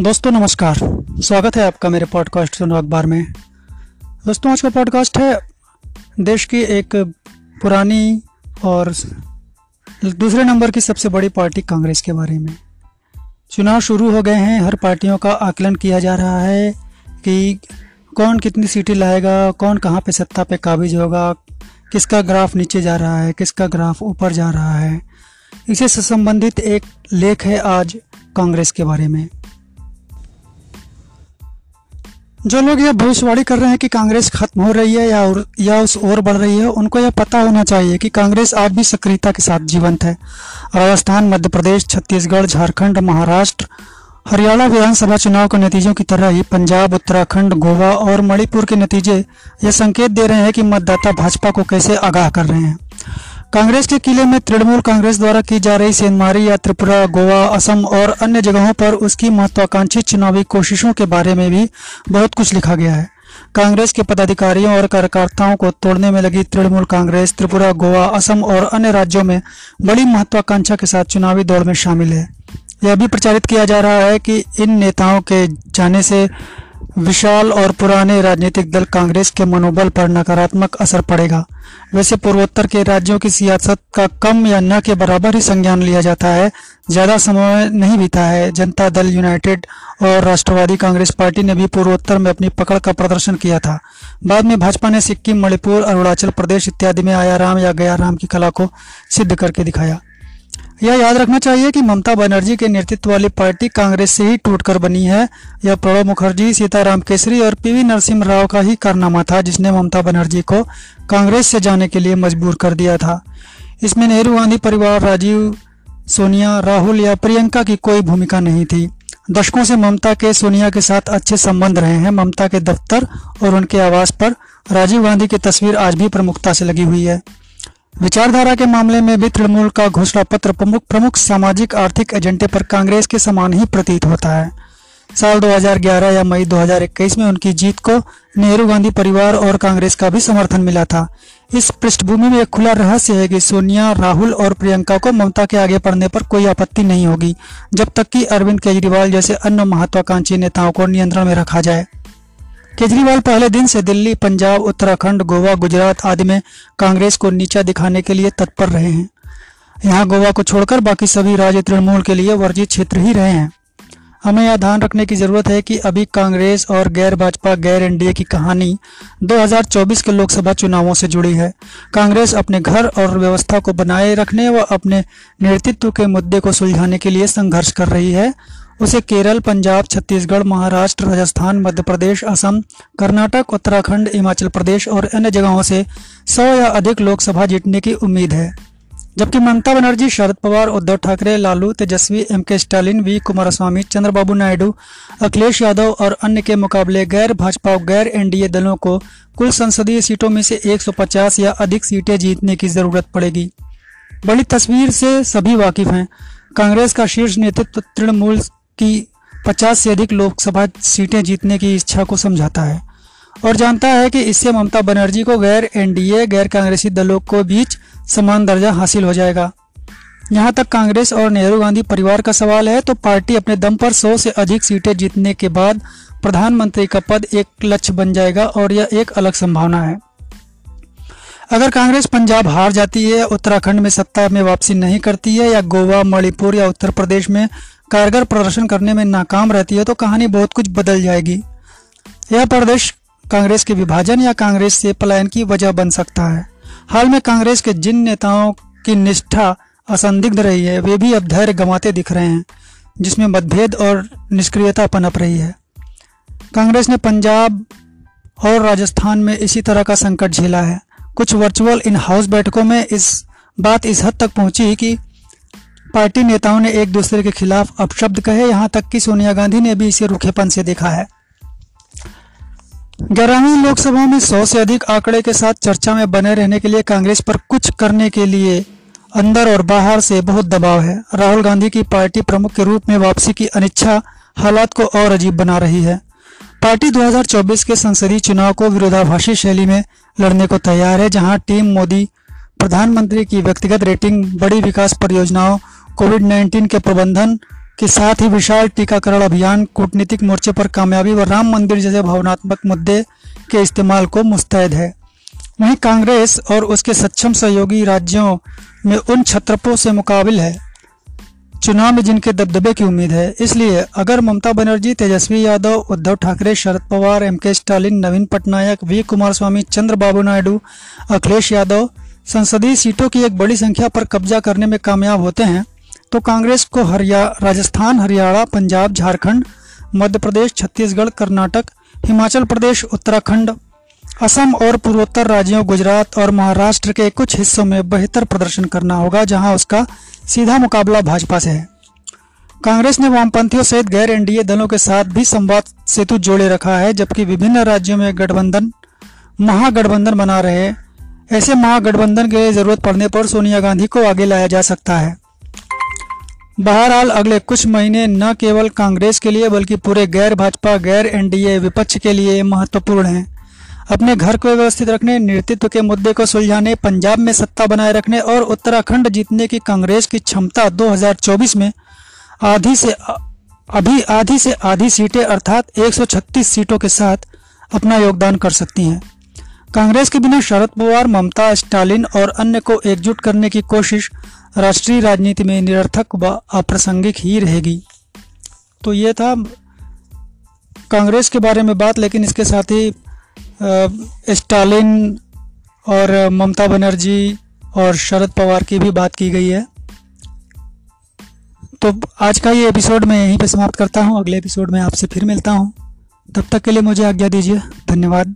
दोस्तों, नमस्कार। स्वागत है आपका मेरे पॉडकास्ट सुनो अखबार में। दोस्तों, आज का पॉडकास्ट है देश की एक पुरानी और दूसरे नंबर की सबसे बड़ी पार्टी कांग्रेस के बारे में। चुनाव शुरू हो गए हैं, हर पार्टियों का आकलन किया जा रहा है कि कौन कितनी सीटें लाएगा, कौन कहाँ पे सत्ता पे काबिज होगा, किसका ग्राफ नीचे जा रहा है, किसका ग्राफ ऊपर जा रहा है। इसी से संबंधित एक लेख है आज कांग्रेस के बारे में। जो लोग यह भविष्यवाणी कर रहे हैं कि कांग्रेस खत्म हो रही है या और, या उस ओर बढ़ रही है उनको यह पता होना चाहिए कि कांग्रेस आज भी सक्रियता के साथ जीवंत है। राजस्थान मध्य प्रदेश छत्तीसगढ़ झारखंड महाराष्ट्र हरियाणा विधानसभा चुनाव के नतीजों की तरह ही पंजाब उत्तराखंड गोवा और मणिपुर के नतीजे यह संकेत दे रहे हैं कि मतदाता भाजपा को कैसे आगाह कर रहे हैं। कांग्रेस के किले में तृणमूल कांग्रेस द्वारा की जा रही सेंधमारी या त्रिपुरा, गोवा, असम और अन्य जगहों पर उसकी महत्वाकांक्षी चुनावी कोशिशों के बारे में भी बहुत कुछ लिखा गया है। कांग्रेस के पदाधिकारियों और कार्यकर्ताओं को तोड़ने में लगी तृणमूल कांग्रेस, त्रिपुरा, गोवा, असम और अन्य राज्यों में बड़ी महत्वाकांक्षा के साथ चुनावी दौड़ में शामिल है। यह भी प्रचारित किया जा रहा है कि इन नेताओं के जाने से विशाल और पुराने राजनीतिक दल कांग्रेस के मनोबल पर नकारात्मक असर पड़ेगा। वैसे पूर्वोत्तर के राज्यों की सियासत का कम या न के बराबर ही संज्ञान लिया जाता है। ज़्यादा समय नहीं बीता है। जनता दल यूनाइटेड और राष्ट्रवादी कांग्रेस पार्टी ने भी पूर्वोत्तर में अपनी पकड़ का प्रदर्शन किया था। बाद में भाजपा ने सिक्किम, मणिपुर, अरुणाचल प्रदेश इत्यादि में आया राम या गया राम की कला को सिद्ध करके दिखाया। यह याद रखना चाहिए कि ममता बनर्जी के नेतृत्व वाली पार्टी कांग्रेस से ही टूटकर बनी है। यह प्रणब मुखर्जी, सीताराम केसरी और पीवी नरसिम्हा राव का ही कारनामा था, जिसने ममता बनर्जी को कांग्रेस से जाने के लिए मजबूर कर दिया था। इसमें नेहरू, गांधी परिवार, राजीव, सोनिया, राहुल या प्रियंका की कोई भूमिका नहीं थी। दशकों से ममता के, सोनिया के साथ अच्छे संबंध रहे हैं। ममता के दफ्तर और उनके आवास पर राजीव गांधी की तस्वीर आज भी प्रमुखता से लगी हुई है। विचारधारा के मामले में भी तृणमूल का घोषणा पत्र प्रमुख प्रमुख सामाजिक, आर्थिक एजेंडे पर कांग्रेस के समान ही प्रतीत होता है। साल 2011 या मई 2021 में उनकी जीत को नेहरू गांधी परिवार और कांग्रेस का भी समर्थन मिला था। इस पृष्ठभूमि में एक खुला रहस्य है कि सोनिया, राहुल और प्रियंका को ममता के आगे पढ़ने पर कोई आपत्ति नहीं होगी, जब तक कि अरविंद केजरीवाल जैसे अन्य महत्वाकांक्षी नेताओं को नियंत्रण में रखा जाए। केजरीवाल पहले दिन से दिल्ली, पंजाब, उत्तराखंड, गोवा, गुजरात आदि में कांग्रेस को नीचा दिखाने के लिए तत्पर रहे हैं। यहाँ गोवा को छोड़कर बाकी सभी राज्य तृणमूल के लिए वर्जित क्षेत्र ही रहे हैं। हमें यह ध्यान रखने की ज़रूरत है कि अभी कांग्रेस और गैर भाजपा, गैर एनडीए की कहानी 2024 के लोकसभा चुनावों से जुड़ी है। कांग्रेस अपने घर और व्यवस्था को बनाए रखने व अपने नेतृत्व के मुद्दे को सुलझाने के लिए संघर्ष कर रही है। उसे केरल, पंजाब, छत्तीसगढ़, महाराष्ट्र, राजस्थान, मध्य प्रदेश, असम, कर्नाटक, उत्तराखंड, हिमाचल प्रदेश और अन्य जगहों से सौ या अधिक लोकसभा जीतने की उम्मीद है। जबकि Mamata Banerjee, Sharad Pawar, Uddhav Thackeray, Lalu, Tejashwi, M K Stalin, V Kumaraswamy, Chandrababu Naidu, Akhilesh Yadav और अन्य के मुकाबले गैर भाजपा और गैर एनडीए दलों को कुल संसदीय सीटों में से 150 या अधिक सीटें जीतने की ज़रूरत पड़ेगी। बड़ी तस्वीर से सभी वाकिफ हैं। कांग्रेस का शीर्ष नेतृत्व तृणमूल की 50 से अधिक लोकसभा सीटें जीतने की इच्छा को समझाता है और जानता है कि इससे ममता बनर्जी को गैर एनडीए, गैर कांग्रेसी दलों को बीच समान दर्जा हासिल हो जाएगा। यहाँ तक कांग्रेस और नेहरू गांधी परिवार का सवाल है तो पार्टी अपने दम पर 100 से अधिक सीटें जीतने के बाद प्रधानमंत्री का पद एक लक्ष्य बन जाएगा और यह एक अलग संभावना है। अगर कांग्रेस पंजाब हार जाती है, उत्तराखंड में सत्ता में वापसी नहीं करती है, या गोवा, मणिपुर या उत्तर प्रदेश में कारगर प्रदर्शन करने में नाकाम रहती है तो कहानी बहुत कुछ बदल जाएगी। यह प्रदेश कांग्रेस के विभाजन या कांग्रेस से पलायन की वजह बन सकता है। हाल में कांग्रेस के जिन नेताओं की निष्ठा असंदिग्ध रही है, वे भी अब धैर्य गंवाते दिख रहे हैं, जिसमें मतभेद और निष्क्रियता पनप रही है। कांग्रेस ने पंजाब और राजस्थान में इसी तरह का संकट झेला है। कुछ वर्चुअल इन हाउस बैठकों में इस बात इस हद तक पहुँची कि पार्टी नेताओं ने एक दूसरे के खिलाफ अपशब्द कहे। यहाँ तक कि सोनिया गांधी ने भी इसे रुखेपन से देखा है। ग्यारहवीं लोकसभा में सौ से अधिक आंकड़े के साथ चर्चा में बने रहने के लिए कांग्रेस पर कुछ करने के लिए अंदर और बाहर से बहुत दबाव है। राहुल गांधी की पार्टी प्रमुख के रूप में वापसी की अनिच्छा हालात को और अजीब बना रही है। पार्टी 2024 के संसदीय चुनाव को विरोधाभासी शैली में लड़ने को तैयार है, जहाँ टीम मोदी, प्रधानमंत्री की व्यक्तिगत रेटिंग, बड़ी विकास परियोजनाओं कोविड 19 के प्रबंधन के साथ ही विशाल टीकाकरण अभियान कूटनीतिक मोर्चे पर कामयाबी व राम मंदिर जैसे भावनात्मक मुद्दे के इस्तेमाल को मुस्तैद है। वहीं कांग्रेस और उसके सक्षम सहयोगी राज्यों में उन छत्रपों से मुकाबिल है, चुनाव में जिनके दबदबे की उम्मीद है। इसलिए अगर Mamata Banerjee, Tejashwi Yadav, Uddhav Thackeray, Sharad Pawar, M K Stalin, Naveen Patnaik, V Kumaraswamy, Chandrababu Naidu, Akhilesh Yadav संसदीय सीटों की एक बड़ी संख्या पर कब्जा करने में कामयाब होते हैं तो कांग्रेस को हरिया, राजस्थान, हरियाणा, पंजाब, झारखंड, मध्य प्रदेश, छत्तीसगढ़, कर्नाटक, हिमाचल प्रदेश, उत्तराखंड, असम और पूर्वोत्तर राज्यों, गुजरात और महाराष्ट्र के कुछ हिस्सों में बेहतर प्रदर्शन करना होगा, जहाँ उसका सीधा मुकाबला भाजपा से है। कांग्रेस ने वामपंथियों सहित गैर एनडीए दलों के साथ भी संवाद सेतु जोड़े रखा है, जबकि विभिन्न राज्यों में गठबंधन, महागठबंधन बना रहे ऐसे महागठबंधन के ज़रूरत पड़ने पर सोनिया गांधी को आगे लाया जा सकता है। बहरहाल, अगले कुछ महीने न केवल कांग्रेस के लिए, बल्कि पूरे गैर भाजपा, गैर एनडीए विपक्ष के लिए महत्वपूर्ण हैं। अपने घर को व्यवस्थित रखने, नेतृत्व के मुद्दे को सुलझाने, पंजाब में सत्ता बनाए रखने और उत्तराखंड जीतने की कांग्रेस की क्षमता 2024 में आधी से अभी आधी से आधी सीटें, अर्थात 136 सीटों के साथ अपना योगदान कर सकती हैं। कांग्रेस के बिना शरद पवार, ममता स्टालिन और अन्य को एकजुट करने की कोशिश राष्ट्रीय राजनीति में निरर्थक व अप्रासंगिक ही रहेगी। तो ये था कांग्रेस के बारे में बात, लेकिन इसके साथ ही स्टालिन और ममता बनर्जी और शरद पवार की भी बात की गई है। तो आज का ये एपिसोड मैं यहीं पे समाप्त करता हूँ। अगले एपिसोड में आपसे फिर मिलता हूँ। तब तक के लिए मुझे आज्ञा दीजिए। धन्यवाद।